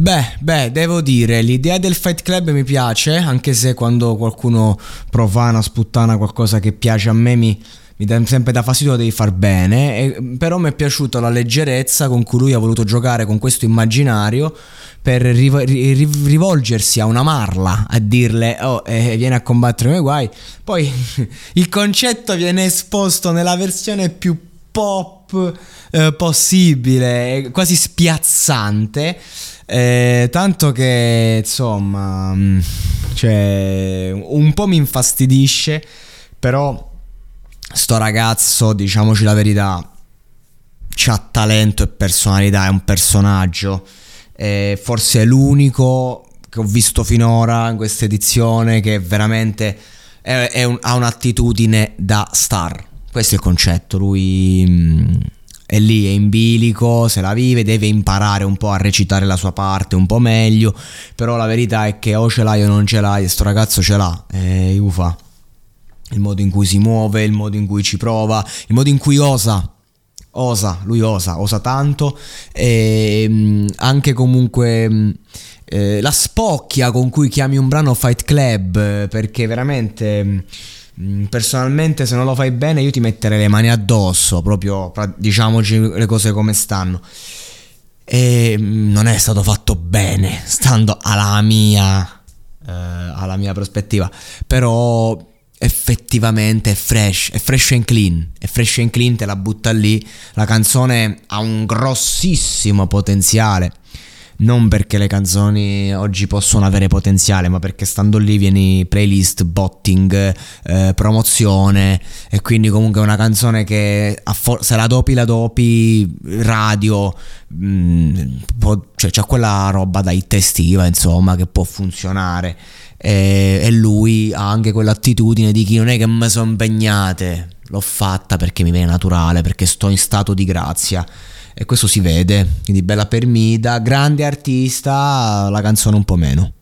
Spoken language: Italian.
Beh, beh, devo dire, l'idea del Fight Club mi piace, anche se quando qualcuno profana, sputtana qualcosa che piace a me mi, mi dà sempre da fastidio, devi far bene, e, però mi è piaciuta la leggerezza con cui lui ha voluto giocare con questo immaginario per riv- riv- rivolgersi a una marla, a dirle, oh, eh, vieni a combattere i guai. Poi il concetto viene esposto nella versione più pop eh, possibile, quasi spiazzante. Eh, tanto che insomma, mm, cioè, un po' mi infastidisce, però sto ragazzo, diciamoci la verità, c'ha talento e personalità, è un personaggio. Eh, forse è l'unico che ho visto finora in questa edizione che veramente è, è un, ha un'attitudine da star. Questo è il concetto. Lui. Mh, mm, è lì, è in bilico, se la vive, deve imparare un po' a recitare la sua parte un po' meglio, però la verità è che o ce l'hai o non ce l'hai, sto ragazzo ce l'ha, e ufa. Il modo in cui si muove, il modo in cui ci prova, il modo in cui osa, osa, lui osa, osa tanto, e mm, anche comunque mm, eh, la spocchia con cui chiami un brano Fight Club, perché veramente personalmente se non lo fai bene io ti metterei le mani addosso, proprio diciamoci le cose come stanno. E mm, non è stato fatto bene, stando alla mia, eh, alla mia prospettiva, però effettivamente è fresh, è fresh and clean, è fresh and clean, te la butta lì, la canzone ha un grossissimo potenziale non perché le canzoni oggi possono avere potenziale, ma perché stando lì vieni playlist, botting, eh, promozione e quindi comunque una canzone che for- se la dopi la dopi radio, mh, mm, può, cioè c'è quella roba da hit estiva insomma che può funzionare. E, e lui ha anche quell'attitudine di chi non è che mi sono impegnate, l'ho fatta perché mi viene naturale, perché sto in stato di grazia e questo si vede, quindi bella per Mida, grande artista, la canzone un po' meno.